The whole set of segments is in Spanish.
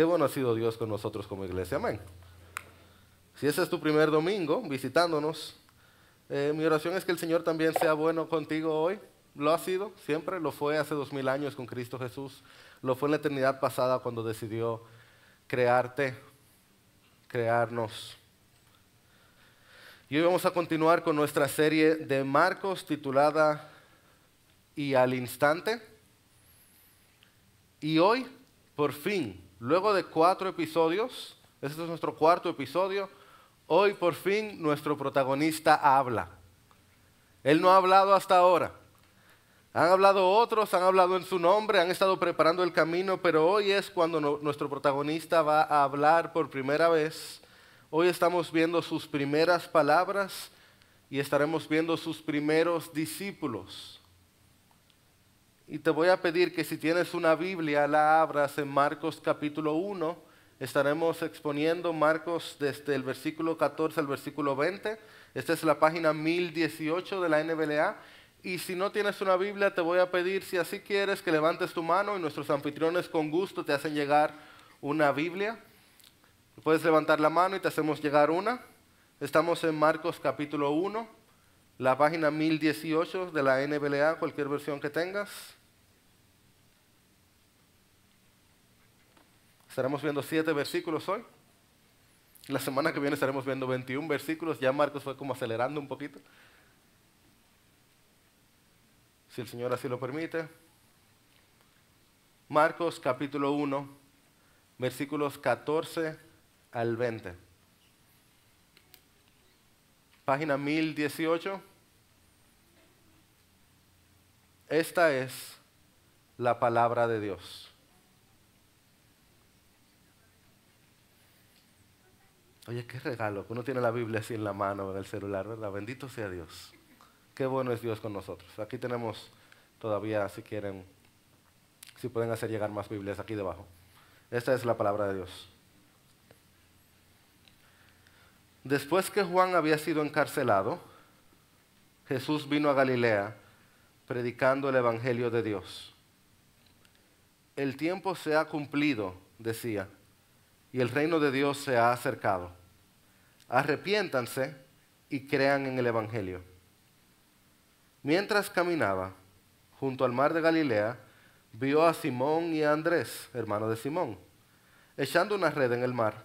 Qué bueno ha sido Dios con nosotros como iglesia. Amén. Si ese es tu primer domingo visitándonos, eh, mi oración es que el Señor también sea bueno contigo hoy. Lo ha sido, siempre lo fue hace dos mil años con Cristo Jesús. Lo fue en la eternidad pasada cuando decidió crearte, crearnos. Y hoy vamos a continuar con nuestra serie de Marcos titulada Y al instante. Y hoy, por fin, luego de cuatro episodios, este es nuestro cuarto episodio, hoy por fin nuestro protagonista habla. Él no ha hablado hasta ahora. Han hablado otros, han hablado en su nombre, han estado preparando el camino, pero hoy es cuando nuestro protagonista va a hablar por primera vez Hoy estamos viendo sus primeras palabras y estaremos viendo sus primeros discípulos. Y te voy a pedir que si tienes una Biblia, la abras en Marcos capítulo 1. Estaremos exponiendo Marcos desde el versículo 14 al versículo 20. Esta es la página 1018 de la NBLA. Y si no tienes una Biblia, te voy a pedir, si así quieres, que levantes tu mano y nuestros anfitriones con gusto te hacen llegar una Biblia. Puedes levantar la mano y te hacemos llegar una. Estamos en Marcos capítulo 1, la página 1018 de la NBLA, cualquier versión que tengas. Estaremos viendo siete versículos hoy. La semana que viene estaremos viendo 21 versículos. Ya Marcos fue como acelerando un poquito. Si el Señor así lo permite. Marcos capítulo 1, versículos 14 al 20. Página 1018. Esta es la palabra de Dios. Oye, qué regalo, uno tiene la Biblia así en la mano, en el celular, ¿verdad? Bendito sea Dios. Qué bueno es Dios con nosotros. Aquí tenemos todavía, si quieren, si pueden hacer llegar más Biblias aquí debajo. Esta es la palabra de Dios. Después que Juan había sido encarcelado, Jesús vino a Galilea predicando el Evangelio de Dios. El tiempo se ha cumplido, decía, y el reino de Dios se ha acercado. Arrepiéntanse y crean en el Evangelio. Mientras caminaba junto al mar de Galilea, vio a Simón y a Andrés, hermano de Simón, echando una red en el mar,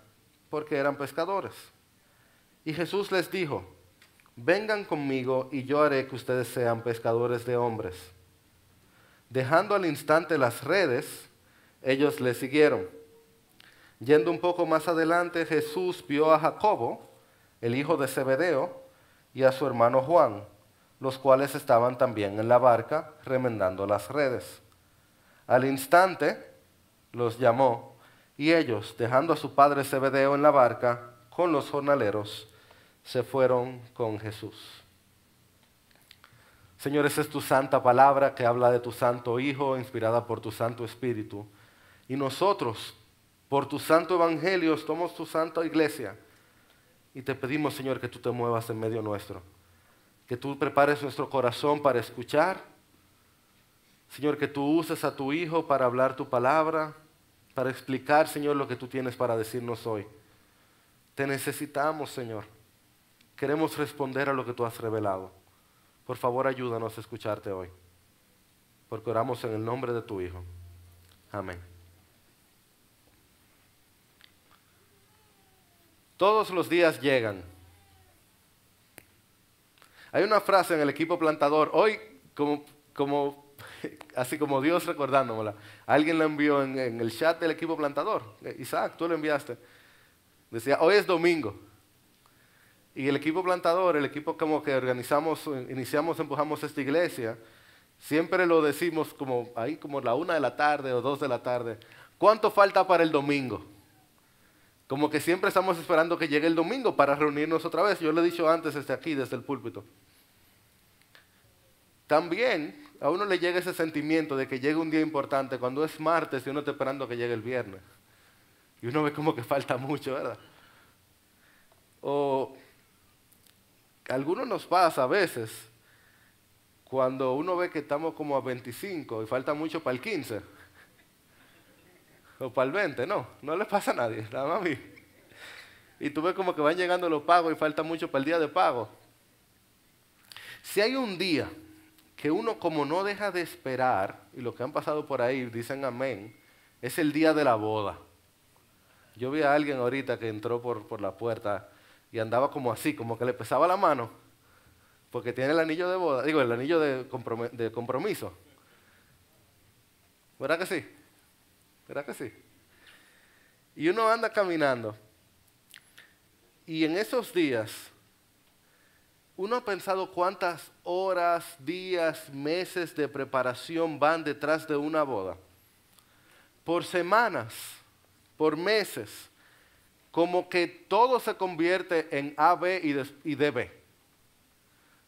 porque eran pescadores. Y Jesús les dijo, vengan conmigo y yo haré que ustedes sean pescadores de hombres. Dejando al instante las redes, ellos le siguieron. Yendo un poco más adelante, Jesús vio a Jacobo, el hijo de Zebedeo, y a su hermano Juan, los cuales estaban también en la barca remendando las redes. Al instante los llamó, y ellos, dejando a su padre Zebedeo en la barca con los jornaleros, se fueron con Jesús. Señor, esa es tu santa palabra que habla de tu santo Hijo, inspirada por tu Santo Espíritu. Y nosotros, por tu santo Evangelio, somos tu santa iglesia. Y te pedimos, Señor, que tú te muevas en medio nuestro. Que tú prepares nuestro corazón para escuchar. Señor, que tú uses a tu Hijo para hablar tu palabra, para explicar, Señor, lo que tú tienes para decirnos hoy. Te necesitamos, Señor. Queremos responder a lo que tú has revelado. Por favor, ayúdanos a escucharte hoy. Porque oramos en el nombre de tu Hijo. Amén. Todos los días llegan. Hay una frase en el equipo plantador, hoy como, como así como Dios recordándomela, alguien la envió en, en el chat del equipo plantador. Isaac, tú lo enviaste. Decía, hoy es domingo. Y el equipo plantador, el equipo como que organizamos, iniciamos, empujamos esta iglesia, siempre lo decimos como ahí como la una de la tarde o dos de la tarde. ¿Cuánto falta para el domingo? Como que siempre estamos esperando que llegue el domingo para reunirnos otra vez. Yo lo he dicho antes desde aquí, desde el púlpito. También a uno le llega ese sentimiento de que llega un día importante cuando es martes y uno está esperando que llegue el viernes. Y uno ve como que falta mucho, ¿verdad? O algunos nos pasa a veces cuando uno ve que estamos como a 25 y falta mucho para el 15. O para el 20, no, no le pasa a nadie, nada más a mí. Y tú ves como que van llegando los pagos y falta mucho para el día de pago. Si hay un día que uno como no deja de esperar, y los que han pasado por ahí dicen amén, es el día de la boda. Yo vi a alguien ahorita que entró por, por la puerta y andaba como así, como que le pesaba la mano, porque tiene el anillo de boda, digo, el anillo de, de compromiso. ¿Verdad que sí? ¿Verdad que sí? Y uno anda caminando. Y en esos días, uno ha pensado cuántas horas, días, meses de preparación van detrás de una boda. Por semanas, por meses, como que todo se convierte en AB y, DB.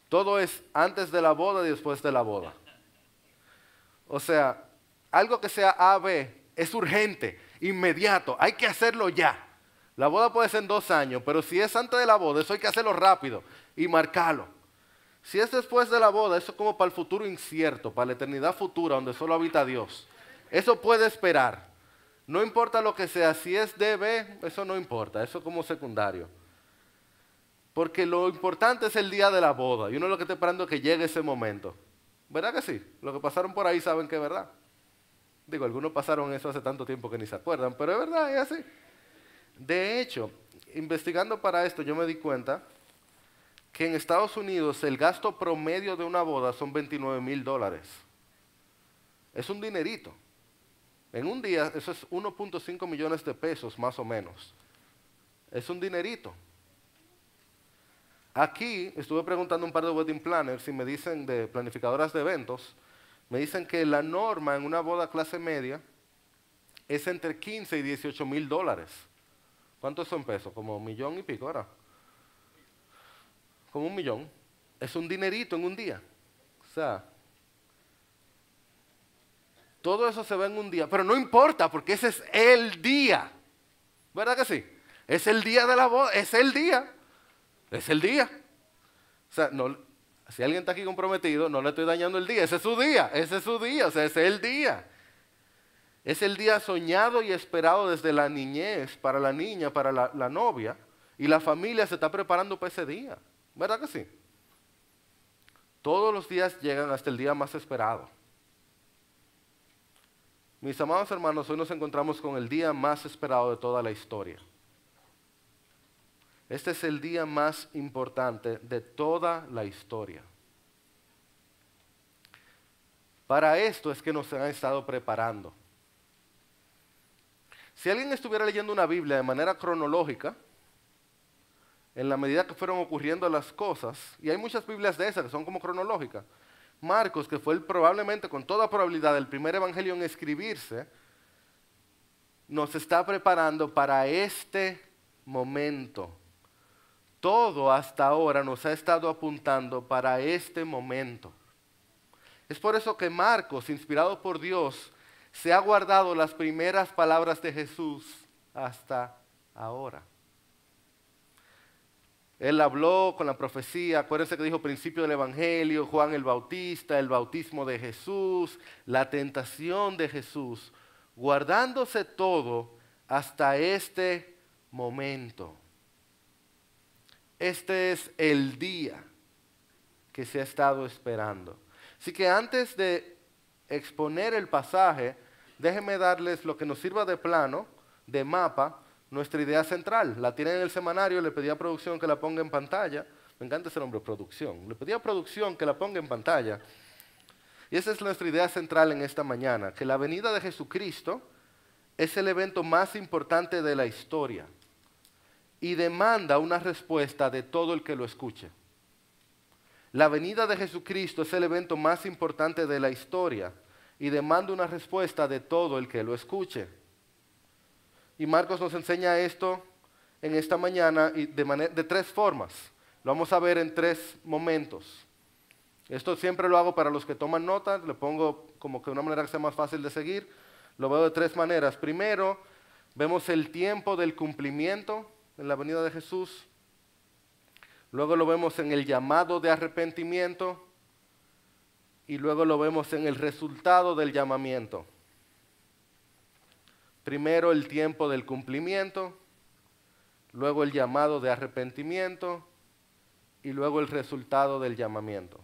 Todo es antes de la boda y después de la boda. O sea, algo que sea AB es urgente, inmediato, hay que hacerlo ya. La boda puede ser en dos años, pero si es antes de la boda, eso hay que hacerlo rápido y marcarlo. Si es después de la boda, eso es como para el futuro incierto, para la eternidad futura, donde solo habita Dios. Eso puede esperar. No importa lo que sea, si es DB, eso no importa, eso es como secundario. Porque lo importante es el día de la boda y uno lo que está esperando es que llegue ese momento. ¿Verdad que sí? Lo que pasaron por ahí saben que es verdad. Digo, algunos pasaron eso hace tanto tiempo que ni se acuerdan, pero es verdad, es así. De hecho, investigando para esto, yo me di cuenta que en Estados Unidos el gasto promedio de una boda son 29 mil dólares. Es un dinerito. En un día eso es 1.5 millones de pesos más o menos. Es un dinerito. Aquí estuve preguntando a un par de wedding planners y me dicen de planificadoras de eventos me dicen que la norma en una boda clase media es entre 15 y 18 mil dólares. ¿Cuántos son pesos? Como un millón y pico ahora. Como un millón. Es un dinerito en un día. O sea, todo eso se ve en un día, pero no importa porque ese es el día. ¿Verdad que sí? Es el día de la boda, es el día. Es el día. O sea, no, si alguien está aquí comprometido, no le estoy dañando el día. Ese es su día, ese es su día, o sea, ese es el día. Es el día soñado y esperado desde la niñez para la niña, para la, novia. Y la familia se está preparando para ese día. ¿Verdad que sí? Todos los días llegan hasta el día más esperado. Mis amados hermanos, hoy nos encontramos con el día más esperado de toda la historia. Este es el día más importante de toda la historia. Para esto es que nos han estado preparando. Si alguien estuviera leyendo una Biblia de manera cronológica, en la medida que fueron ocurriendo las cosas, y hay muchas Biblias de esas que son como cronológicas, Marcos, que fue probablemente con toda probabilidad el primer evangelio en escribirse, nos está preparando para este momento todo hasta ahora nos ha estado apuntando para este momento. Es por eso que Marcos, inspirado por Dios, se ha guardado las primeras palabras de Jesús hasta ahora. Él habló con la profecía, acuérdense que dijo principio del Evangelio, Juan el Bautista, el bautismo de Jesús, la tentación de Jesús, guardándose todo hasta este momento. Este es el día que se ha estado esperando. Así que antes de exponer el pasaje, déjenme darles lo que nos sirva de plano, de mapa, nuestra idea central. La tienen en el semanario, le pedí a producción que la ponga en pantalla. Me encanta ese nombre, producción. Le pedí a producción que la ponga en pantalla. Y esa es nuestra idea central en esta mañana, que la venida de Jesucristo es el evento más importante de la historia y demanda una respuesta de todo el que lo escuche. La venida de Jesucristo es el evento más importante de la historia y demanda una respuesta de todo el que lo escuche. Y Marcos nos enseña esto en esta mañana de, de tres formas. Lo vamos a ver en tres momentos. Esto siempre lo hago para los que toman notas, le pongo como que una manera que sea más fácil de seguir. Lo veo de tres maneras. Primero, vemos el tiempo del cumplimiento en la venida de Jesús. Luego lo vemos en el llamado de arrepentimiento y luego lo vemos en el resultado del llamamiento. primero el tiempo del cumplimiento, luego el llamado de arrepentimiento y luego el resultado del llamamiento.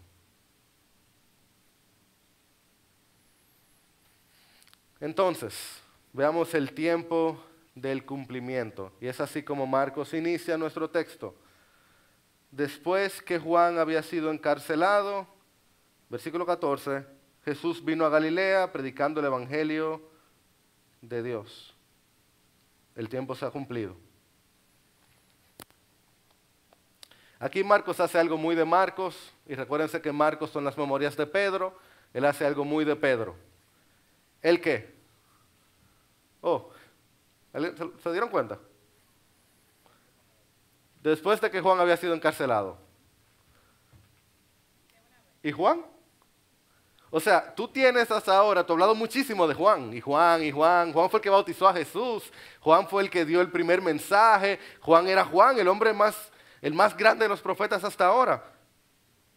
Entonces, veamos el tiempo del cumplimiento. Y es así como Marcos inicia nuestro texto. Después que Juan había sido encarcelado, versículo 14, Jesús vino a Galilea predicando el Evangelio de Dios. El tiempo se ha cumplido. Aquí Marcos hace algo muy de Marcos, y recuérdense que Marcos son las memorias de Pedro, él hace algo muy de Pedro. ¿El qué? Oh, ¿se dieron cuenta? Después de que Juan había sido encarcelado. ¿Y Juan? O sea, tú tienes hasta ahora, tú has hablado muchísimo de Juan, y Juan, y Juan. Juan fue el que bautizó a Jesús, Juan fue el que dio el primer mensaje, Juan era Juan, el hombre más el más grande de los profetas hasta ahora.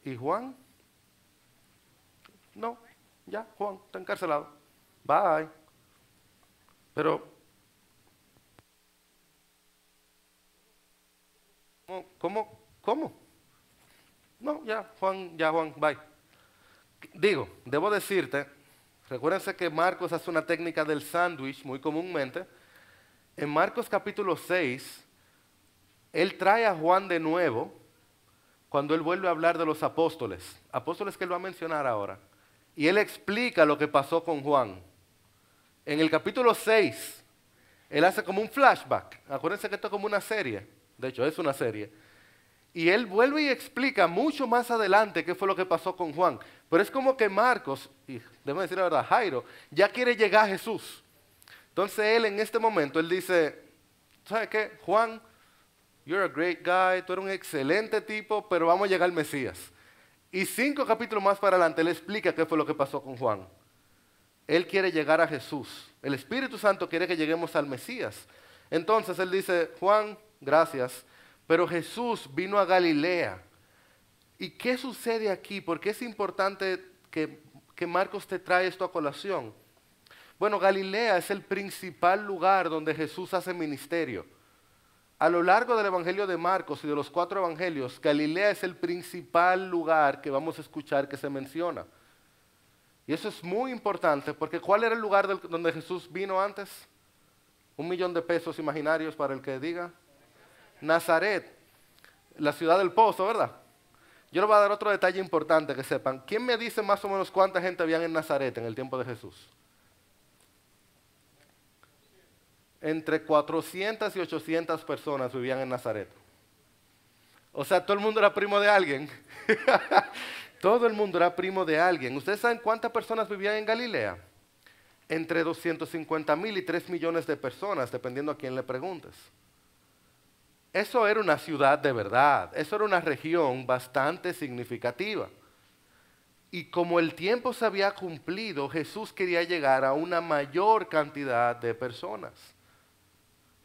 ¿Y Juan? No, ya, Juan está encarcelado. Bye. Pero, ¿cómo? ¿Cómo? No, ya, Juan, ya, Juan, bye. Digo, debo decirte, recuérdense que Marcos hace una técnica del sándwich muy comúnmente. En Marcos capítulo 6, él trae a Juan de nuevo cuando él vuelve a hablar de los apóstoles, apóstoles que él va a mencionar ahora. Y él explica lo que pasó con Juan. En el capítulo 6, él hace como un flashback. Acuérdense que esto es como una serie. De hecho, es una serie. Y él vuelve y explica mucho más adelante qué fue lo que pasó con Juan. Pero es como que Marcos, y debo decir la verdad, Jairo, ya quiere llegar a Jesús. Entonces él en este momento, él dice, ¿sabe qué? Juan You're a great guy, tú eres un excelente tipo, pero vamos a llegar al Mesías. Y cinco capítulos más para adelante, él explica qué fue lo que pasó con Juan. Él quiere llegar a Jesús. El Espíritu Santo quiere que lleguemos al Mesías. Entonces él dice, Juan, gracias, pero Jesús vino a Galilea. ¿Y qué sucede aquí? ¿Por qué es importante que, que Marcos te trae esto a colación? Bueno, Galilea es el principal lugar donde Jesús hace ministerio. A lo largo del Evangelio de Marcos y de los cuatro Evangelios, Galilea es el principal lugar que vamos a escuchar que se menciona. Y eso es muy importante porque ¿cuál era el lugar donde Jesús vino antes? Un millón de pesos imaginarios para el que diga. Nazaret, la ciudad del pozo, ¿verdad? Yo les voy a dar otro detalle importante que sepan. ¿Quién me dice más o menos cuánta gente había en Nazaret en el tiempo de Jesús? entre 400 y 800 personas vivían en Nazaret. O sea, todo el mundo era primo de alguien. todo el mundo era primo de alguien. ¿Ustedes saben cuántas personas vivían en Galilea? Entre 250 mil y 3 millones de personas, dependiendo a quién le preguntes. Eso era una ciudad de verdad, eso era una región bastante significativa. Y como el tiempo se había cumplido, Jesús quería llegar a una mayor cantidad de personas.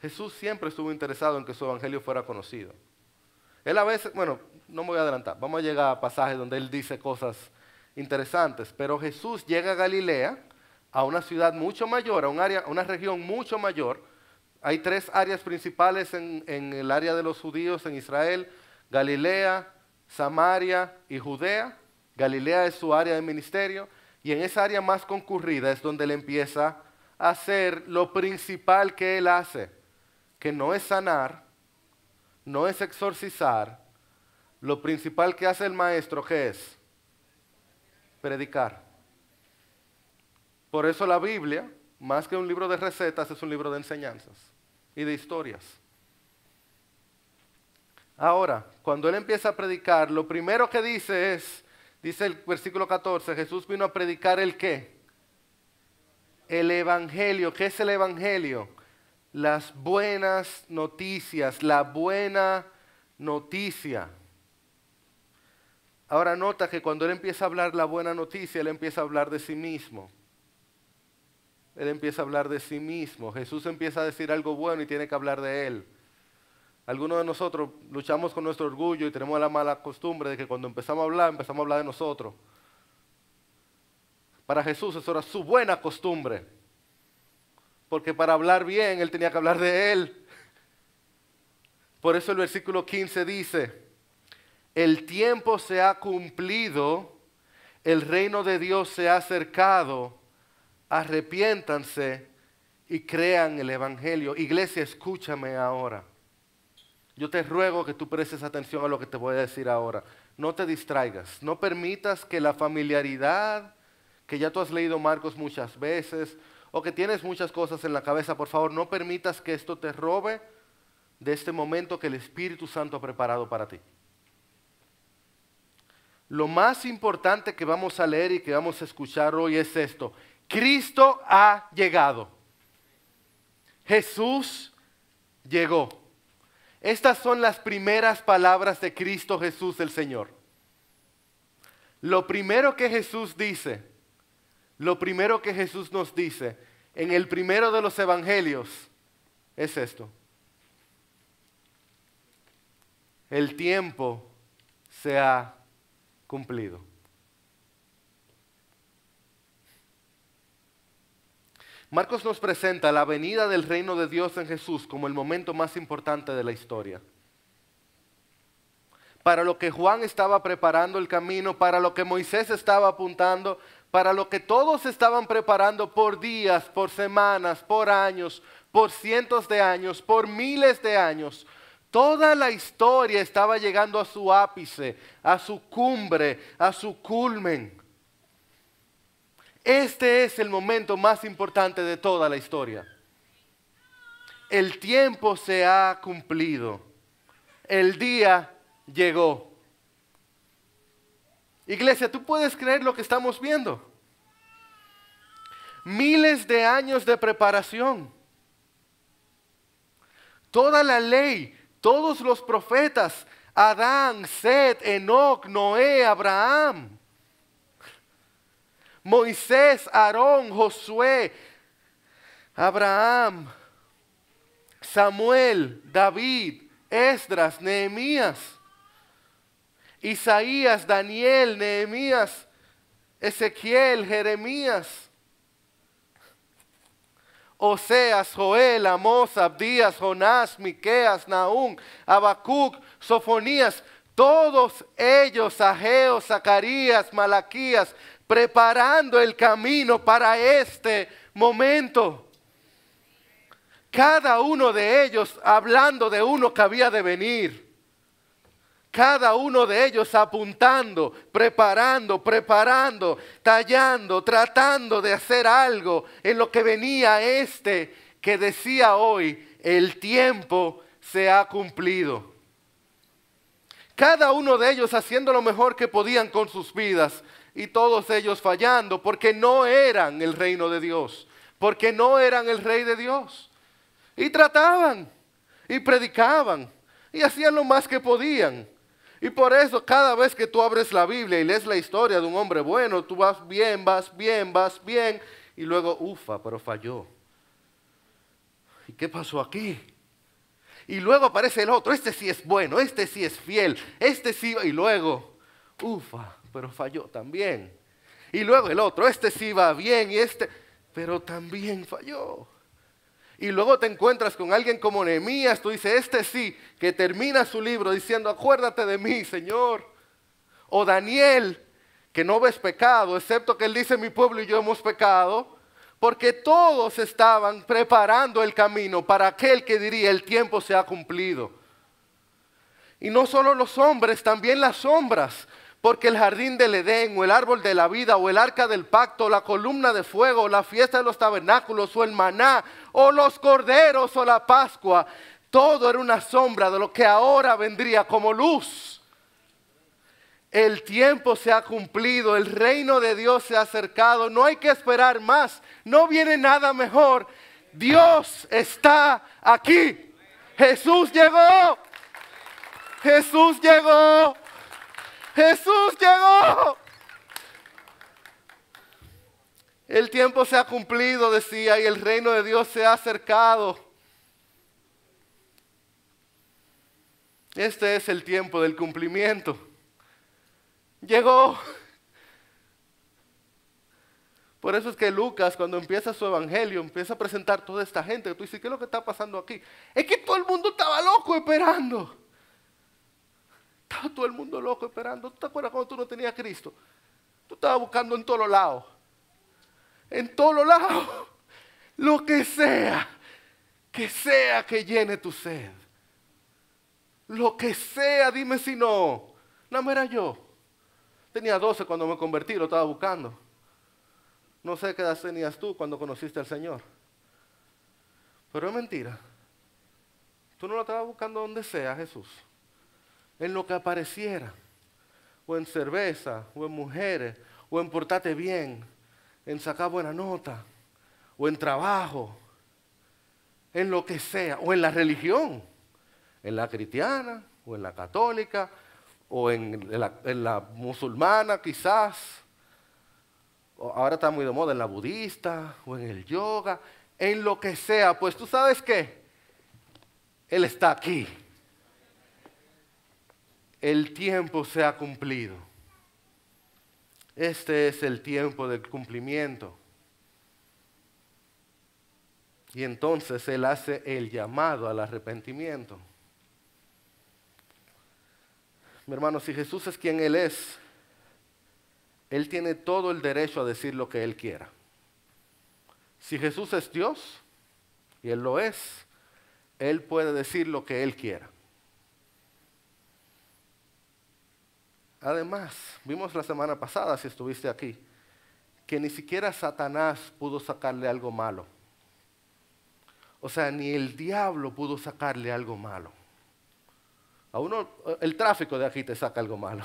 Jesús siempre estuvo interesado en que su evangelio fuera conocido. Él a veces, bueno, no me voy a adelantar, vamos a llegar a pasajes donde él dice cosas interesantes, pero Jesús llega a Galilea, a una ciudad mucho mayor, a un área, una región mucho mayor. Hay tres áreas principales en, el área de los judíos en Israel, Galilea, Samaria y Judea. Galilea es su área de ministerio y en esa área más concurrida es donde él empieza a hacer lo principal que él hace que no es sanar, no es exorcizar, lo principal que hace el maestro, ¿qué es? Predicar. Por eso la Biblia, más que un libro de recetas, es un libro de enseñanzas y de historias. Ahora, cuando él empieza a predicar, lo primero que dice es, dice el versículo 14, Jesús vino a predicar el qué? El Evangelio. ¿Qué es el Evangelio? las buenas noticias, la buena noticia. Ahora nota que cuando él empieza a hablar la buena noticia, él empieza a hablar de sí mismo. Él empieza a hablar de sí mismo. Jesús empieza a decir algo bueno y tiene que hablar de él. Algunos de nosotros luchamos con nuestro orgullo y tenemos la mala costumbre de que cuando empezamos a hablar, empezamos a hablar de nosotros. Para Jesús eso era su buena costumbre. porque para hablar bien él tenía que hablar de él. Por eso el versículo 15 dice, el tiempo se ha cumplido, el reino de Dios se ha acercado, arrepiéntanse y crean el Evangelio. Iglesia, escúchame ahora. Yo te ruego que tú prestes atención a lo que te voy a decir ahora. No te distraigas, no permitas que la familiaridad, que ya tú has leído Marcos muchas veces, o que tienes muchas cosas en la cabeza, por favor, no permitas que esto te robe de este momento que el Espíritu Santo ha preparado para ti. Lo más importante que vamos a leer y que vamos a escuchar hoy es esto. Cristo ha llegado. Jesús llegó. Estas son las primeras palabras de Cristo Jesús el Señor. Lo primero que Jesús dice, lo primero que Jesús nos dice en el primero de los evangelios es esto. El tiempo se ha cumplido. Marcos nos presenta la venida del reino de Dios en Jesús como el momento más importante de la historia. Para lo que Juan estaba preparando el camino, para lo que Moisés estaba apuntando, para lo que todos estaban preparando por días, por semanas, por años, por cientos de años, por miles de años. Toda la historia estaba llegando a su ápice, a su cumbre, a su culmen. Este es el momento más importante de toda la historia. El tiempo se ha cumplido. El día llegó. Iglesia, ¿tú puedes creer lo que estamos viendo? Miles de años de preparación. Toda la ley, todos los profetas, Adán, Seth, Enoch, Noé, Abraham Moisés, Aarón, Josué, Abraham, Samuel, David, Esdras, Nehemías, Isaías, Daniel, Nehemías, Ezequiel, Jeremías, Oseas, Joel, Amós, Abdías, Jonás, Miqueas, Naúm, Habacuc, Sofonías, todos ellos, Ageo, Zacarías, Malaquías, preparando el camino para este momento. Cada uno de ellos hablando de uno que había de venir. Cada uno de ellos apuntando, preparando, preparando, tallando, tratando de hacer algo en lo que venía este que decía hoy, el tiempo se ha cumplido. Cada uno de ellos haciendo lo mejor que podían con sus vidas, y todos ellos fallando porque no eran el reino de Dios, porque no eran el rey de Dios. Y trataban y predicaban y hacían lo más que podían. Y por eso cada vez que tú abres la Biblia y lees la historia de un hombre bueno, tú vas bien, vas bien, vas bien, y luego, ufa, pero falló. ¿Y qué pasó aquí? Y luego aparece el otro, este sí es bueno, este sí es fiel, este sí, y luego, ufa, pero falló también. Y luego el otro, este sí va bien y este, pero también falló. Y luego te encuentras con alguien como Nehemías, tú dices, este sí, que termina su libro diciendo, acuérdate de mí, Señor. O Daniel, que no ves pecado, excepto que él dice, mi pueblo y yo hemos pecado, porque todos estaban preparando el camino para aquel que diría, el tiempo se ha cumplido. Y no solo los hombres, también las sombras. Porque el jardín del Edén o el árbol de la vida o el arca del pacto, o la columna de fuego, o la fiesta de los tabernáculos o el maná o los corderos o la Pascua, todo era una sombra de lo que ahora vendría como luz. El tiempo se ha cumplido, el reino de Dios se ha acercado, no hay que esperar más, no viene nada mejor. Dios está aquí. Jesús llegó. Jesús llegó. Jesús llegó. El tiempo se ha cumplido, decía, y el reino de Dios se ha acercado. Este es el tiempo del cumplimiento. Llegó. Por eso es que Lucas, cuando empieza su evangelio, empieza a presentar toda esta gente. Tú dices, ¿qué es lo que está pasando aquí? Es que todo el mundo estaba loco esperando. Estaba todo el mundo loco esperando. ¿Tú te acuerdas cuando tú no tenías a Cristo? Tú estabas buscando en todos lados. En todos lados. Lo que sea. Que sea que llene tu sed. Lo que sea, dime si no. No, era yo. Tenía 12 cuando me convertí, lo estaba buscando. No sé qué edad tenías tú cuando conociste al Señor. Pero es mentira. Tú no lo estabas buscando donde sea, Jesús. En lo que apareciera. O en cerveza, o en mujeres, o en portarte bien, en sacar buena nota, o en trabajo, en lo que sea, o en la religión, en la cristiana, o en la católica, o en la, musulmana quizás, ahora está muy de moda en la budista, o en el yoga, en lo que sea, pues tú sabes qué, Él está aquí. El tiempo se ha cumplido. Este es el tiempo del cumplimiento. Y entonces Él hace el llamado al arrepentimiento. Mi hermano, si Jesús es quien Él es, Él tiene todo el derecho a decir lo que Él quiera. Si Jesús es Dios, y Él lo es, Él puede decir lo que Él quiera. Además, vimos la semana pasada, si estuviste aquí, que ni siquiera Satanás pudo sacarle algo malo. O sea, ni el diablo pudo sacarle algo malo. A uno, el tráfico de aquí te saca algo malo.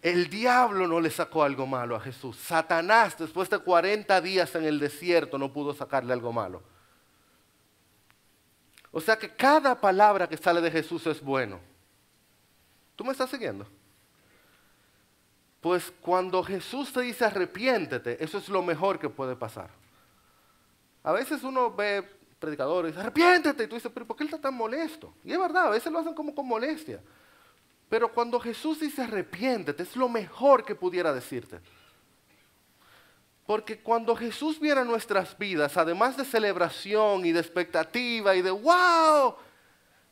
El diablo no le sacó algo malo a Jesús. Satanás, después de 40 días en el desierto, no pudo sacarle algo malo. O sea que cada palabra que sale de Jesús es bueno. ¿Tú me estás siguiendo? Pues cuando Jesús te dice arrepiéntete, eso es lo mejor que puede pasar. A veces uno ve predicadores, arrepiéntete. Y tú dices, pero ¿por qué él está tan molesto? Y es verdad, a veces lo hacen como con molestia. Pero cuando Jesús dice arrepiéntete, es lo mejor que pudiera decirte. Porque cuando Jesús viene a nuestras vidas, además de celebración y de expectativa y de wow,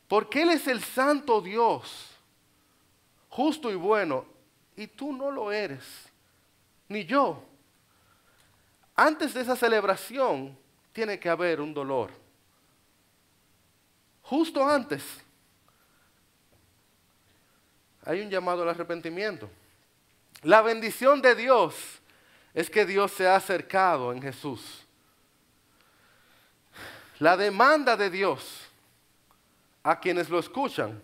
porque Él es el santo Dios, justo y bueno, y tú no lo eres, ni yo. Antes de esa celebración tiene que haber un dolor justo antes, hay un llamado al arrepentimiento. La bendición de Dios es que Dios se ha acercado en Jesús. La demanda de Dios a quienes lo escuchan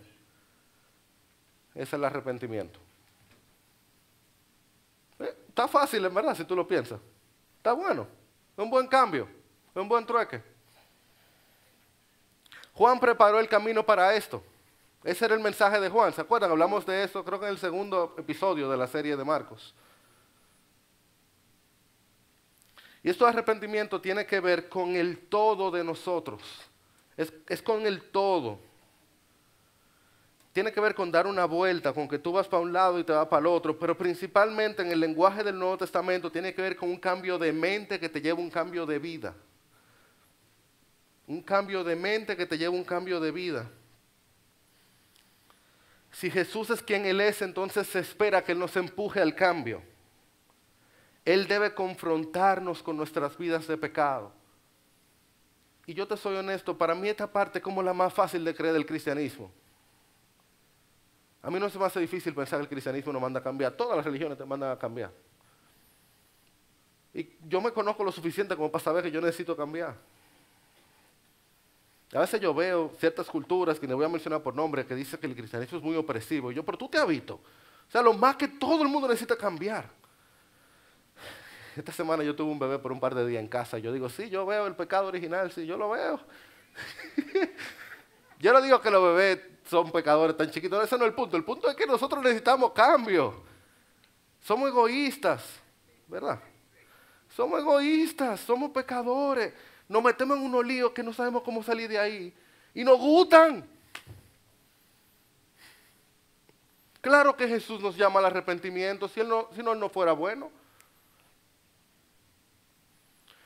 es el arrepentimiento. Eh, está fácil, en verdad, si tú lo piensas. Está bueno. Un buen cambio. Un buen trueque. Juan preparó el camino para esto. Ese era el mensaje de Juan. ¿Se acuerdan? Hablamos de eso creo que en el segundo episodio de la serie de Marcos. Y esto de arrepentimiento tiene que ver con el todo de nosotros. Es, es, con el todo. Tiene que ver con dar una vuelta, con que tú vas para un lado y te vas para el otro, pero principalmente en el lenguaje del Nuevo Testamento tiene que ver con un cambio de mente que te lleva a un cambio de vida un cambio de mente que te lleva a un cambio de vida. Si Jesús es quien Él es, entonces se espera que Él nos empuje al cambio. Él debe confrontarnos con nuestras vidas de pecado. Y yo te soy honesto, para mí esta parte es como la más fácil de creer del cristianismo. A mí no se me hace difícil pensar que el cristianismo nos manda a cambiar. Todas las religiones te mandan a cambiar. Y yo me conozco lo suficiente como para saber que yo necesito cambiar. A veces yo veo ciertas culturas, que le voy a mencionar por nombre, que dicen que el cristianismo es muy opresivo. Y yo, pero tú te habito. O sea, lo más que todo el mundo necesita cambiar. Esta semana yo tuve un bebé por un par de días en casa. Yo digo, sí, yo veo el pecado original, sí, yo lo veo. yo no digo que los bebés son pecadores tan chiquitos, ese no es el punto. El punto es que nosotros necesitamos cambio. Somos egoístas, ¿verdad? Somos egoístas, somos pecadores nos metemos en unos líos que no sabemos cómo salir de ahí y nos gustan. Claro que Jesús nos llama al arrepentimiento, si, no, si no, no fuera bueno.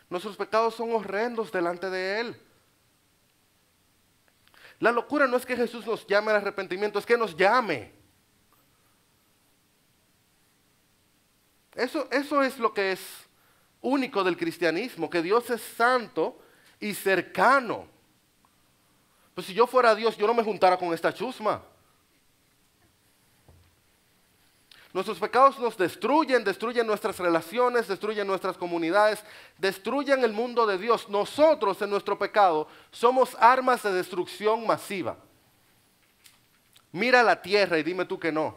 Nuestros pecados son horrendos delante de Él. La locura no es que Jesús nos llame al arrepentimiento, es que nos llame. Eso, eso es lo que es único del cristianismo, que Dios es santo y cercano. Pues si yo fuera Dios, yo no me juntara con esta chusma. Nuestros pecados nos destruyen, destruyen nuestras relaciones, destruyen nuestras comunidades, destruyen el mundo de Dios. Nosotros en nuestro pecado somos armas de destrucción masiva. Mira la tierra y dime tú que no.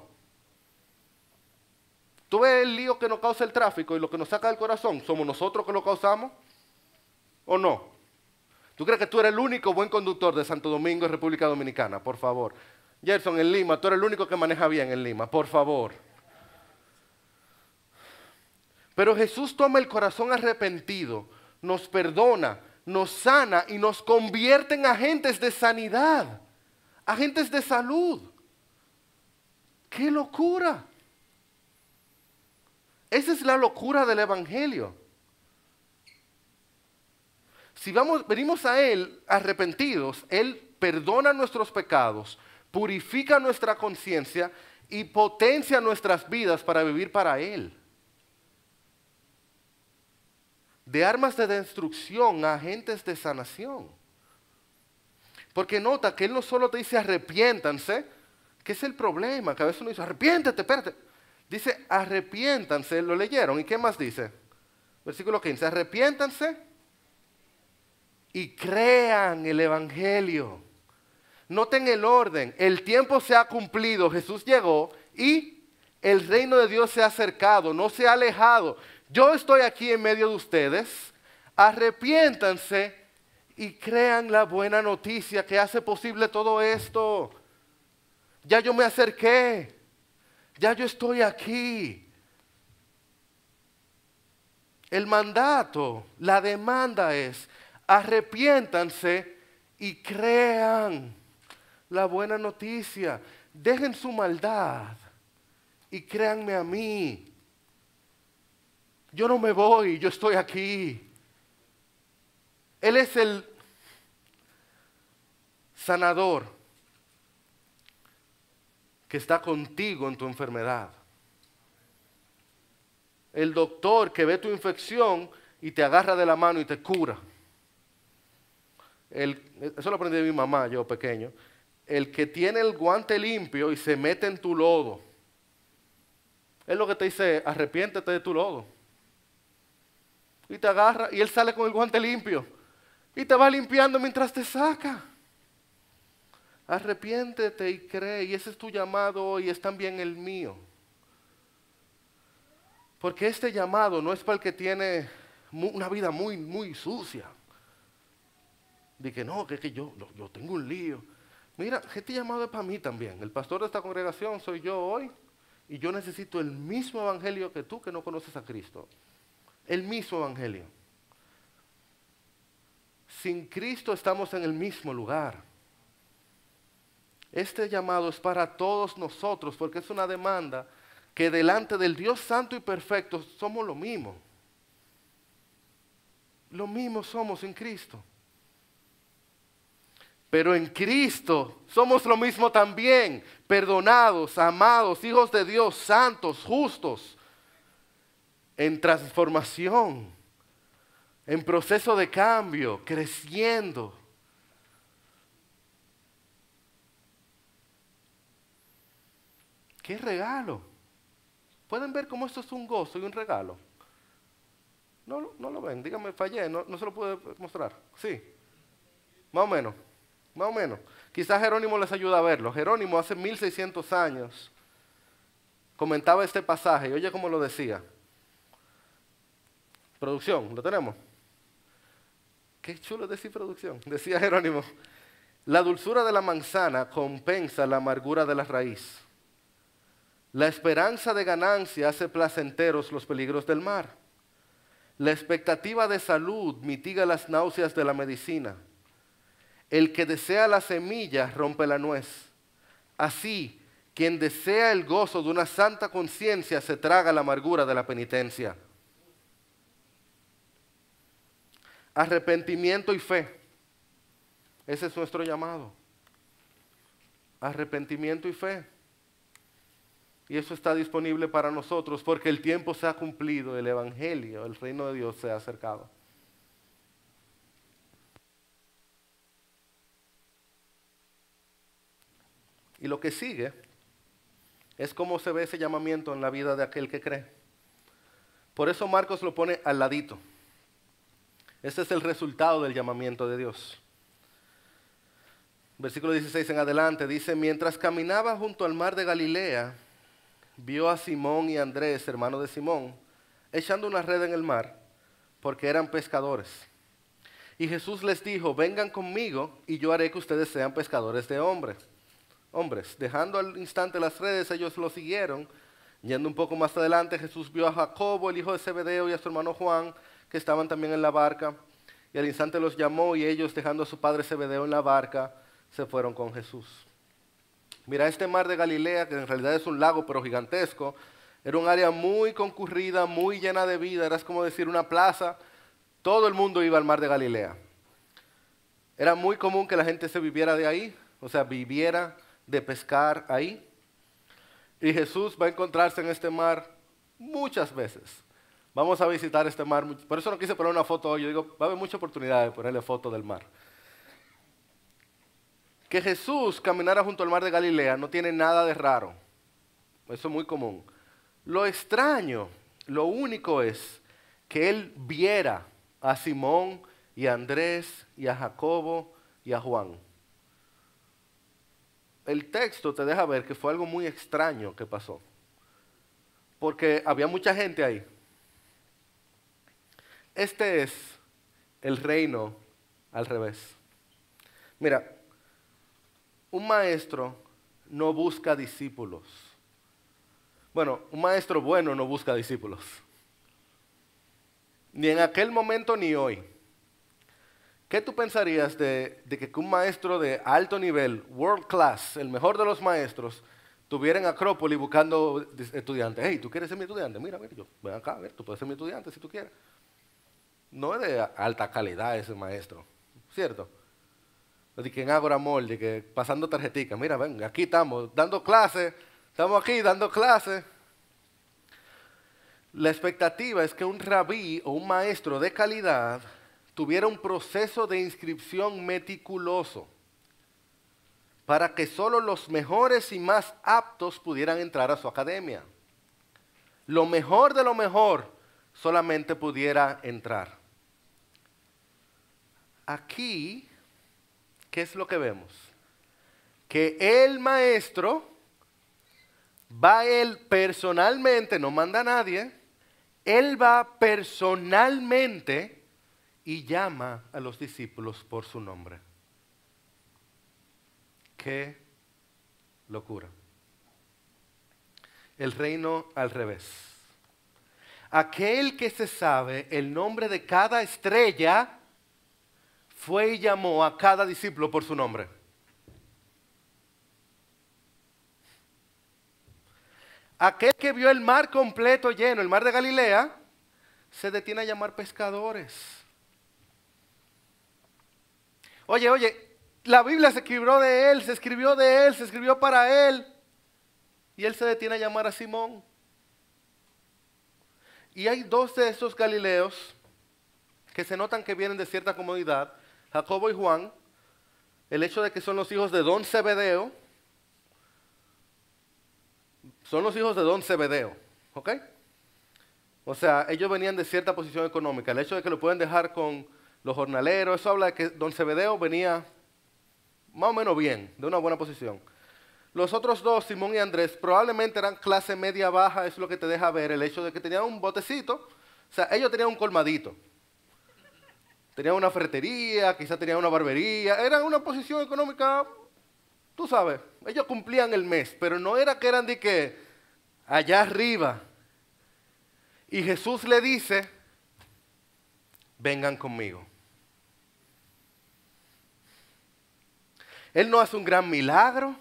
¿Tú ves el lío que nos causa el tráfico y lo que nos saca del corazón? ¿Somos nosotros que lo causamos? ¿O no? ¿Tú crees que tú eres el único buen conductor de Santo Domingo y República Dominicana? Por favor. Gerson, en Lima, tú eres el único que maneja bien en Lima. Por favor. Pero Jesús toma el corazón arrepentido, nos perdona, nos sana y nos convierte en agentes de sanidad, agentes de salud. ¡Qué locura! Esa es la locura del Evangelio. Si vamos, venimos a Él arrepentidos, Él perdona nuestros pecados, purifica nuestra conciencia y potencia nuestras vidas para vivir para Él de armas de destrucción a agentes de sanación. Porque nota que Él no solo te dice arrepiéntanse, que es el problema, que a veces uno dice arrepiéntete, espérate. Dice arrepiéntanse, lo leyeron. ¿Y qué más dice? Versículo 15, arrepiéntanse y crean el Evangelio. Noten el orden, el tiempo se ha cumplido, Jesús llegó y el reino de Dios se ha acercado, no se ha alejado yo estoy aquí en medio de ustedes, arrepiéntanse y crean la buena noticia que hace posible todo esto. Ya yo me acerqué, ya yo estoy aquí. El mandato, la demanda es, arrepiéntanse y crean la buena noticia. Dejen su maldad y créanme a mí. Yo no me voy, yo estoy aquí. Él es el sanador que está contigo en tu enfermedad. El doctor que ve tu infección y te agarra de la mano y te cura. eso lo aprendí de mi mamá, yo pequeño. El que tiene el guante limpio y se mete en tu lodo. Es lo que te dice, arrepiéntete de tu lodo y te agarra y él sale con el guante limpio y te va limpiando mientras te saca. Arrepiéntete y cree y ese es tu llamado y es también el mío. Porque este llamado no es para el que tiene una vida muy, muy sucia. De que no, que, que yo, yo tengo un lío. Mira, este llamado es para mí también. El pastor de esta congregación soy yo hoy y yo necesito el mismo evangelio que tú que no conoces a Cristo el mismo evangelio. Sin Cristo estamos en el mismo lugar. Este llamado es para todos nosotros porque es una demanda que delante del Dios santo y perfecto somos lo mismo. Lo mismo somos en Cristo. Pero en Cristo somos lo mismo también, perdonados, amados, hijos de Dios, santos, justos, en transformación, en proceso de cambio, creciendo. ¡Qué regalo! ¿Pueden ver cómo esto es un gozo y un regalo? No, no lo ven, díganme, fallé, no, no se lo puede mostrar. Sí, más o menos, más o menos. Quizás Jerónimo les ayuda a verlo. Jerónimo hace 1600 años comentaba este pasaje y oye cómo lo decía. Producción, ¿lo tenemos? Qué chulo decir producción. Decía Jerónimo, la dulzura de la manzana compensa la amargura de la raíz. La esperanza de ganancia hace placenteros los peligros del mar. La expectativa de salud mitiga las náuseas de la medicina. El que desea la semilla rompe la nuez. Así, quien desea el gozo de una santa conciencia se traga la amargura de la penitencia. Arrepentimiento y fe. Ese es nuestro llamado. Arrepentimiento y fe. Y eso está disponible para nosotros porque el tiempo se ha cumplido, el Evangelio, el reino de Dios se ha acercado. Y lo que sigue es cómo se ve ese llamamiento en la vida de aquel que cree. Por eso Marcos lo pone al ladito. Este es el resultado del llamamiento de Dios. Versículo 16 en adelante dice, mientras caminaba junto al mar de Galilea, vio a Simón y Andrés, hermano de Simón, echando una red en el mar, porque eran pescadores. Y Jesús les dijo, vengan conmigo y yo haré que ustedes sean pescadores de hombres hombres. Dejando al instante las redes, ellos lo siguieron. Yendo un poco más adelante, Jesús vio a Jacobo, el hijo de Zebedeo, y a su hermano Juan, que estaban también en la barca. Y al instante los llamó y ellos, dejando a su padre Zebedeo en la barca, se fueron con Jesús. Mira, este mar de Galilea, que en realidad es un lago pero gigantesco, era un área muy concurrida, muy llena de vida, era como decir una plaza. Todo el mundo iba al mar de Galilea. Era muy común que la gente se viviera de ahí, o sea, viviera de pescar ahí. Y Jesús va a encontrarse en este mar muchas veces. Vamos a visitar este mar. Por eso no quise poner una foto hoy. Yo digo, va a haber mucha oportunidad de ponerle foto del mar. Que Jesús caminara junto al mar de Galilea no tiene nada de raro. Eso es muy común. Lo extraño, lo único es que él viera a Simón y a Andrés y a Jacobo y a Juan el texto te deja ver que fue algo muy extraño que pasó. Porque había mucha gente ahí. Este es el reino al revés. Mira, un maestro no busca discípulos. Bueno, un maestro bueno no busca discípulos. Ni en aquel momento ni hoy. ¿Qué tú pensarías de, que un maestro de alto nivel, world class, el mejor de los maestros, tuviera en Acrópolis buscando estudiantes? Hey, ¿tú quieres ser mi estudiante? Mira, mira, yo, ven acá, a ver, tú puedes ser mi estudiante si tú quieres. No es de alta calidad ese maestro, ¿cierto? De que en Agora de que pasando tarjetica, mira, ven, aquí estamos dando clases, estamos aquí dando clases. La expectativa es que un rabí o un maestro de calidad tuviera un proceso de inscripción meticuloso para que solo los mejores y más aptos pudieran entrar a su academia. Lo mejor de lo mejor solamente pudiera entrar. Aquí, ¿qué es lo que vemos? Que el maestro va él personalmente, no manda a nadie, él va personalmente y llama a los discípulos por su nombre. Qué locura. El reino al revés. Aquel que se sabe el nombre de cada estrella fue y llamó a cada discípulo por su nombre. Aquel que vio el mar completo lleno, el mar de Galilea, se detiene a llamar pescadores. Oye, oye, la Biblia se escribió de él, se escribió de él, se escribió para él. Y él se detiene a llamar a Simón. Y hay dos de esos Galileos que se notan que vienen de cierta comodidad, Jacobo y Juan, el hecho de que son los hijos de Don Zebedeo, son los hijos de Don Zebedeo, ¿ok? O sea, ellos venían de cierta posición económica, el hecho de que lo pueden dejar con los jornaleros, eso habla de que don Zebedeo venía más o menos bien, de una buena posición. Los otros dos, Simón y Andrés, probablemente eran clase media baja, es lo que te deja ver, el hecho de que tenían un botecito, o sea, ellos tenían un colmadito. Tenían una ferretería, quizás tenían una barbería, era una posición económica, tú sabes, ellos cumplían el mes, pero no era que eran de que allá arriba. Y Jesús le dice, vengan conmigo. Él no hace un gran milagro.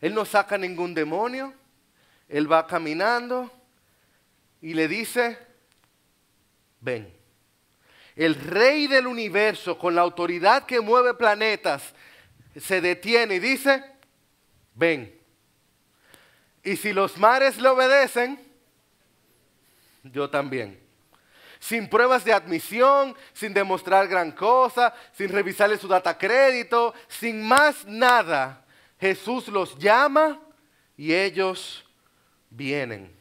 Él no saca ningún demonio. Él va caminando y le dice, ven. El rey del universo, con la autoridad que mueve planetas, se detiene y dice, ven. Y si los mares le obedecen, yo también. Sin pruebas de admisión, sin demostrar gran cosa, sin revisarle su data crédito, sin más nada, Jesús los llama y ellos vienen.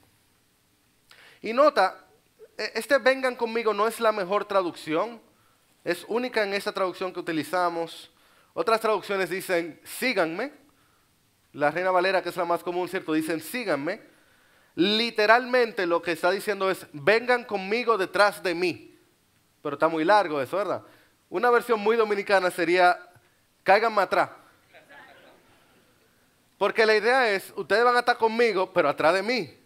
Y nota, este vengan conmigo no es la mejor traducción, es única en esta traducción que utilizamos. Otras traducciones dicen síganme. La Reina Valera, que es la más común, ¿cierto? Dicen síganme. Literalmente lo que está diciendo es vengan conmigo detrás de mí. Pero está muy largo eso, ¿verdad? Una versión muy dominicana sería cáiganme atrás. Porque la idea es, ustedes van a estar conmigo, pero atrás de mí.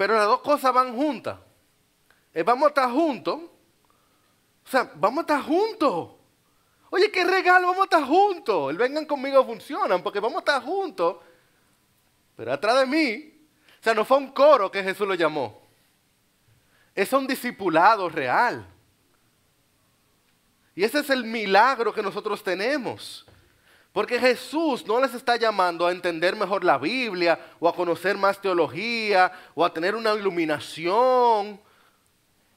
Pero las dos cosas van juntas. Eh, vamos a estar juntos. O sea, vamos a estar juntos. Oye, qué regalo, vamos a estar juntos. El vengan conmigo funcionan porque vamos a estar juntos. Pero atrás de mí, o sea, no fue un coro que Jesús lo llamó. Es un discipulado real. Y ese es el milagro que nosotros tenemos. Porque Jesús no les está llamando a entender mejor la Biblia o a conocer más teología o a tener una iluminación.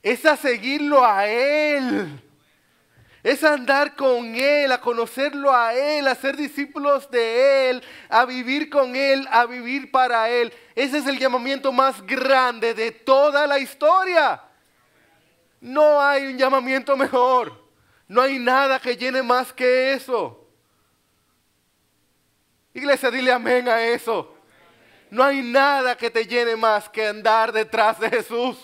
Es a seguirlo a Él. Es andar con Él, a conocerlo a Él, a ser discípulos de Él, a vivir con Él, a vivir para Él. Ese es el llamamiento más grande de toda la historia. No hay un llamamiento mejor. No hay nada que llene más que eso. Iglesia, dile amén a eso. No hay nada que te llene más que andar detrás de Jesús.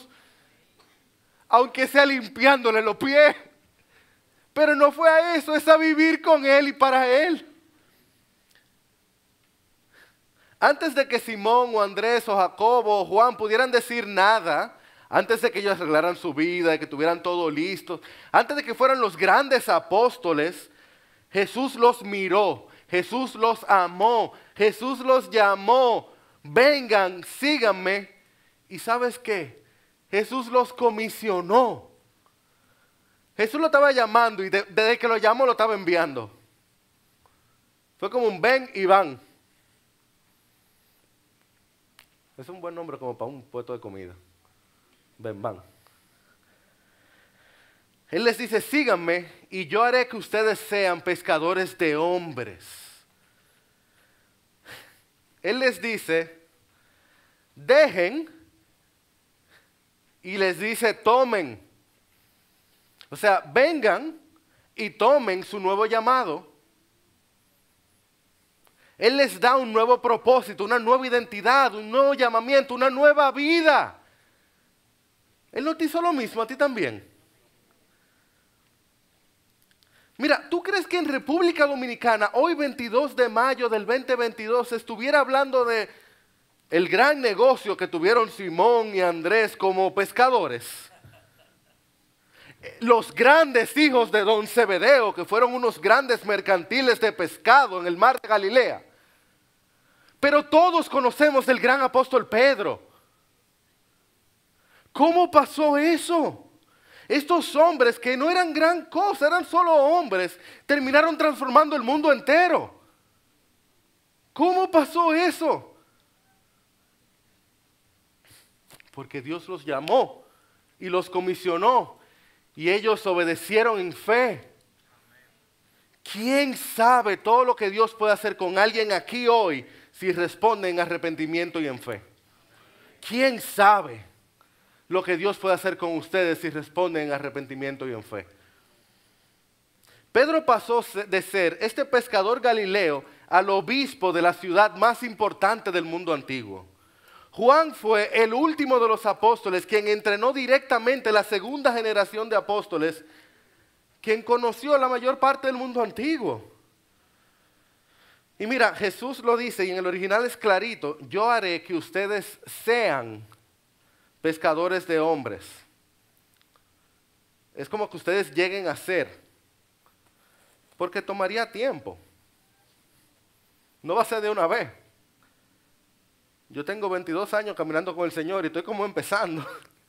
Aunque sea limpiándole los pies. Pero no fue a eso, es a vivir con Él y para Él. Antes de que Simón o Andrés o Jacobo o Juan pudieran decir nada, antes de que ellos arreglaran su vida, y que tuvieran todo listo, antes de que fueran los grandes apóstoles, Jesús los miró Jesús los amó, Jesús los llamó, vengan, síganme. ¿Y sabes qué? Jesús los comisionó. Jesús lo estaba llamando y desde que lo llamó lo estaba enviando. Fue como un ven y van. Es un buen nombre como para un puesto de comida. Ven, van. Él les dice, síganme y yo haré que ustedes sean pescadores de hombres. Él les dice, dejen y les dice, tomen. O sea, vengan y tomen su nuevo llamado. Él les da un nuevo propósito, una nueva identidad, un nuevo llamamiento, una nueva vida. Él no te hizo lo mismo a ti también. Mira, ¿tú crees que en República Dominicana, hoy 22 de mayo del 2022, se estuviera hablando de el gran negocio que tuvieron Simón y Andrés como pescadores? Los grandes hijos de Don Zebedeo, que fueron unos grandes mercantiles de pescado en el mar de Galilea. Pero todos conocemos el gran apóstol Pedro. ¿Cómo pasó eso? Estos hombres que no eran gran cosa, eran solo hombres, terminaron transformando el mundo entero. ¿Cómo pasó eso? Porque Dios los llamó y los comisionó y ellos obedecieron en fe. ¿Quién sabe todo lo que Dios puede hacer con alguien aquí hoy si responde en arrepentimiento y en fe? ¿Quién sabe? Lo que Dios puede hacer con ustedes si responden en arrepentimiento y en fe. Pedro pasó de ser este pescador galileo al obispo de la ciudad más importante del mundo antiguo. Juan fue el último de los apóstoles quien entrenó directamente la segunda generación de apóstoles, quien conoció la mayor parte del mundo antiguo. Y mira, Jesús lo dice y en el original es clarito, yo haré que ustedes sean pescadores de hombres. Es como que ustedes lleguen a ser, porque tomaría tiempo. No va a ser de una vez. Yo tengo 22 años caminando con el Señor y estoy como empezando.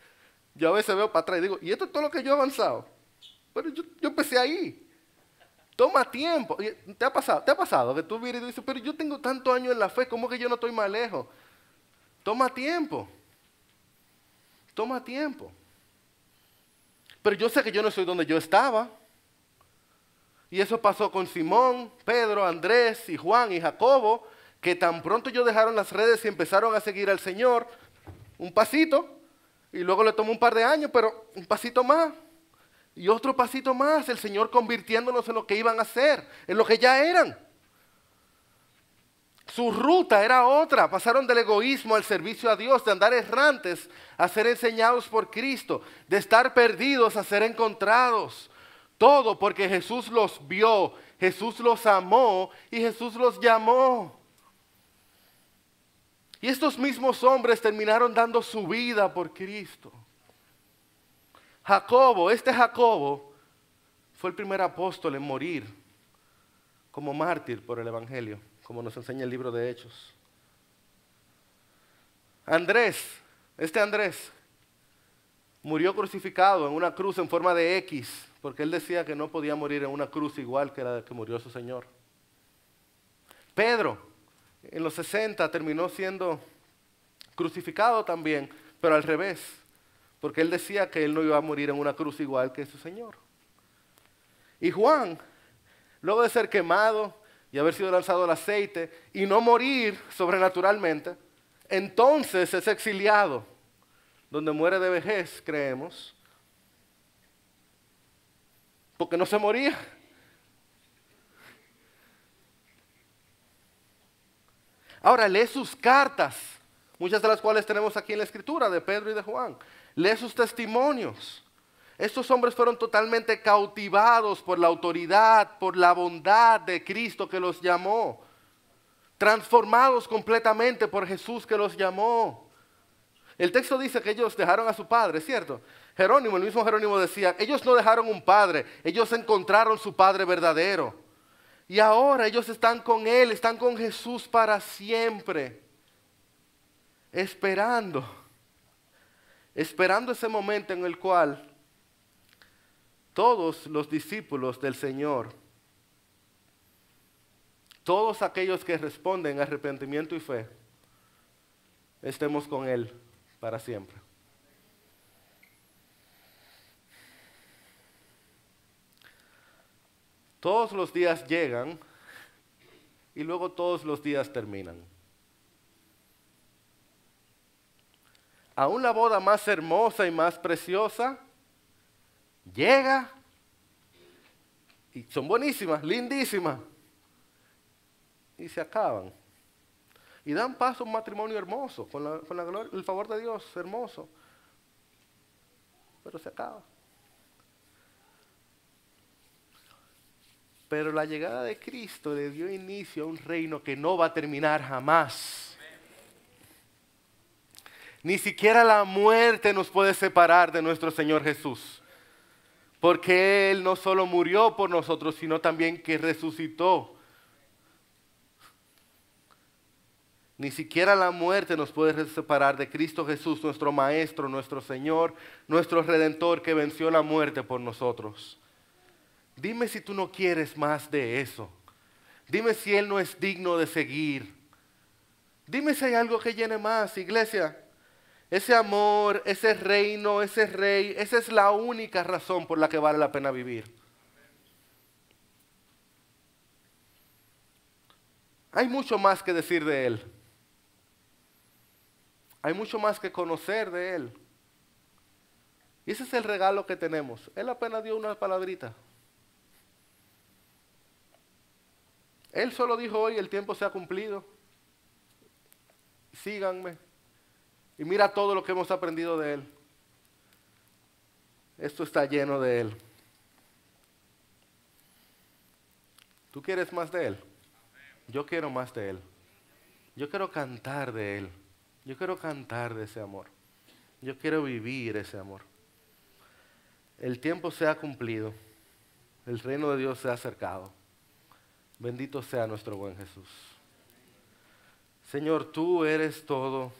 Yo a veces veo para atrás y digo, ¿y esto es todo lo que yo he avanzado? Pero yo, yo empecé ahí. Toma tiempo. ¿Te ha pasado? ¿Te ha pasado que tú vienes y dices, pero yo tengo tantos años en la fe, ¿cómo que yo no estoy más lejos? Toma tiempo. Toma tiempo. Pero yo sé que yo no soy donde yo estaba. Y eso pasó con Simón, Pedro, Andrés y Juan y Jacobo, que tan pronto ellos dejaron las redes y empezaron a seguir al Señor, un pasito, y luego le tomó un par de años, pero un pasito más, y otro pasito más, el Señor convirtiéndolos en lo que iban a hacer, en lo que ya eran. Su ruta era otra, pasaron del egoísmo al servicio a Dios, de andar errantes a ser enseñados por Cristo, de estar perdidos a ser encontrados. Todo porque Jesús los vio, Jesús los amó y Jesús los llamó. Y estos mismos hombres terminaron dando su vida por Cristo. Jacobo, este Jacobo, fue el primer apóstol en morir como mártir por el Evangelio, como nos enseña el libro de Hechos. Andrés, este Andrés, murió crucificado en una cruz en forma de X, porque él decía que no podía morir en una cruz igual que la que murió su Señor. Pedro, en los 60 terminó siendo crucificado también, pero al revés, porque él decía que él no iba a morir en una cruz igual que su Señor. Y Juan, luego de ser quemado y haber sido lanzado al aceite y no morir sobrenaturalmente, entonces es exiliado, donde muere de vejez, creemos, porque no se moría. Ahora lee sus cartas, muchas de las cuales tenemos aquí en la escritura de Pedro y de Juan. Lee sus testimonios. Estos hombres fueron totalmente cautivados por la autoridad, por la bondad de Cristo que los llamó. Transformados completamente por Jesús que los llamó. El texto dice que ellos dejaron a su padre, ¿cierto? Jerónimo, el mismo Jerónimo decía, ellos no dejaron un padre, ellos encontraron su padre verdadero. Y ahora ellos están con Él, están con Jesús para siempre, esperando, esperando ese momento en el cual todos los discípulos del Señor, todos aquellos que responden arrepentimiento y fe, estemos con Él para siempre. Todos los días llegan y luego todos los días terminan. Aún la boda más hermosa y más preciosa llega y son buenísimas, lindísimas, y se acaban. Y dan paso a un matrimonio hermoso, con, el favor de Dios, hermoso, pero se acaba. Pero la llegada de Cristo le dio inicio a un reino que no va a terminar jamás. Ni siquiera la muerte nos puede separar de nuestro Señor Jesús. Porque Él no solo murió por nosotros, sino también que resucitó. Ni siquiera la muerte nos puede separar de Cristo Jesús, nuestro Maestro, nuestro Señor, nuestro Redentor que venció la muerte por nosotros. Dime si tú no quieres más de eso. Dime si Él no es digno de seguir. Dime si hay algo que llene más, iglesia. Ese amor, ese reino, ese rey, esa es la única razón por la que vale la pena vivir. Hay mucho más que decir de Él. Hay mucho más que conocer de Él. Y ese es el regalo que tenemos. Él apenas dio una palabrita. Él solo dijo hoy, el tiempo se ha cumplido. Síganme. Y mira todo lo que hemos aprendido de Él. Esto está lleno de Él. ¿Tú quieres más de Él? Yo quiero más de Él. Yo quiero cantar de Él. Yo quiero cantar de ese amor. Yo quiero vivir ese amor. El tiempo se ha cumplido. El reino de Dios se ha acercado. Bendito sea nuestro buen Jesús. Señor, tú eres todo.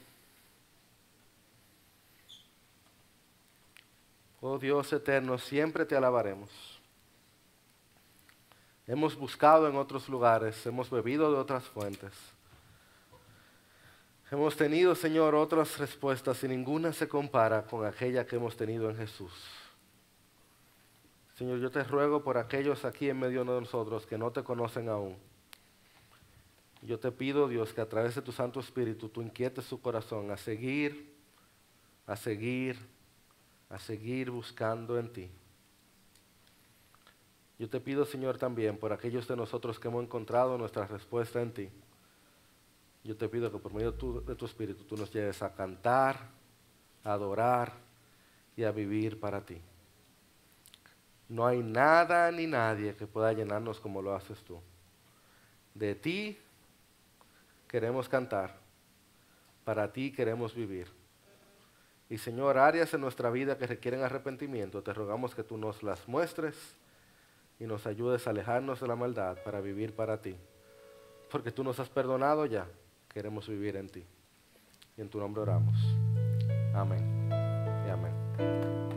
Oh Dios eterno, siempre te alabaremos. Hemos buscado en otros lugares, hemos bebido de otras fuentes. Hemos tenido, Señor, otras respuestas y ninguna se compara con aquella que hemos tenido en Jesús. Señor, yo te ruego por aquellos aquí en medio de nosotros que no te conocen aún. Yo te pido, Dios, que a través de tu Santo Espíritu tú inquietes su corazón a seguir, a seguir, a seguir buscando en ti. Yo te pido, Señor, también por aquellos de nosotros que hemos encontrado nuestra respuesta en ti. Yo te pido que por medio de tu, Espíritu tú nos lleves a cantar, a adorar y a vivir para ti. No hay nada ni nadie que pueda llenarnos como lo haces tú. De ti queremos cantar, para ti queremos vivir. Y Señor, áreas en nuestra vida que requieren arrepentimiento, te rogamos que tú nos las muestres y nos ayudes a alejarnos de la maldad para vivir para ti. Porque tú nos has perdonado ya, queremos vivir en ti. Y en tu nombre oramos. Amén. Y amén.